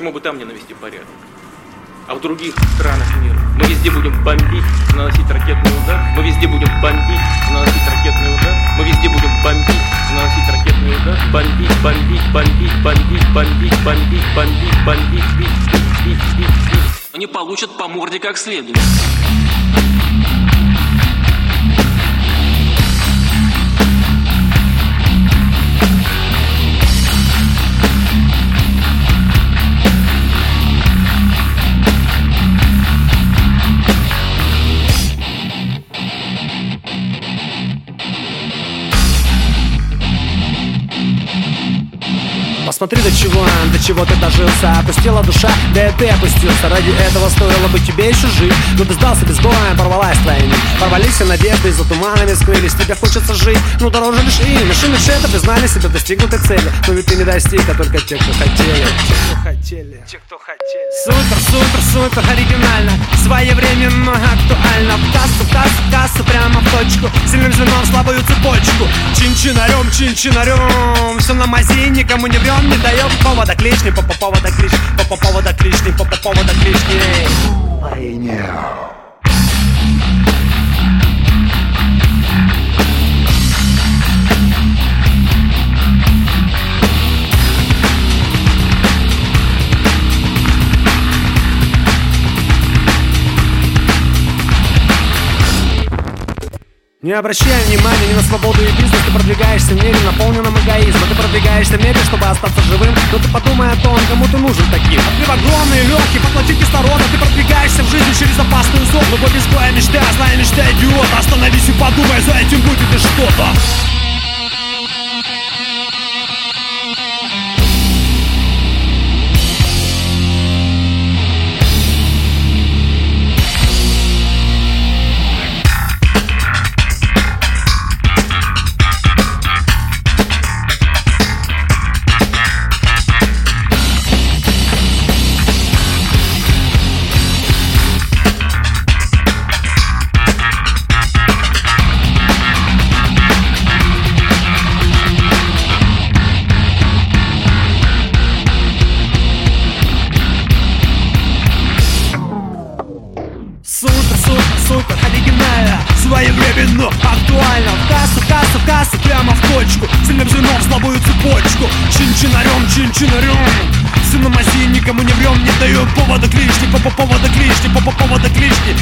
Почему бы там не навести порядок? А в других странах мира мы везде будем бомбить, наносить ракетный удар. Мы везде будем бомбить, наносить ракетный удар. Мы везде будем бомбить, наносить ракетный удар. Бомбить, бомбить, бомбить, бомбить, бомбить, бомбить, бомбить, бомбить, бить, бить, бить, бить, бить. Они получат по морде как следует. Посмотри, до чего, до чего ты дожился. Опустила душа, да и ты опустился. Ради этого стоило бы тебе еще жить. Но ты сдался без боя, порвалась твоя нить Порвались все надежды, за туманами скрылись. Тебе хочется жить, ну дороже лишь и Машины это признали себе достигнутой цели. Но ведь ты не достиг, а только те, кто хотели. Те, кто хотели. Те, кто хотели. Супер, супер, супер оригинально. Своевременно, актуально. В кассу, в кассу, в кассу, прямо в точку. Сильным звеном слабую цепочку Чинчинарем, чинчинарем Все на мази, никому не врем, не даем Повода к клешни, попа повода клешни Попа повода лишним попа повода к лишним. know Не обращай внимания ни на свободу и бизнес Ты продвигаешься в мире, наполненном эгоизмом. Ты продвигаешься в мире, чтобы остаться живым. Но ты подумай о том, кому ты нужен таким. Отрыв огромные, легкие, поглоти кислорода. Ты продвигаешься в жизни через опасную зону. Без твоя мечта, злая мечта идиота Остановись и подумай, за этим будет и что-то Своевременно, актуально. В кассу, кассу, кассу, прямо в точку. Звеном в слабую цепочку. Чин-чинарем, чин-чинарем. Сыном мази никому не врем Не даю повода к лишней, по по повода к лишней По по повода к лишней,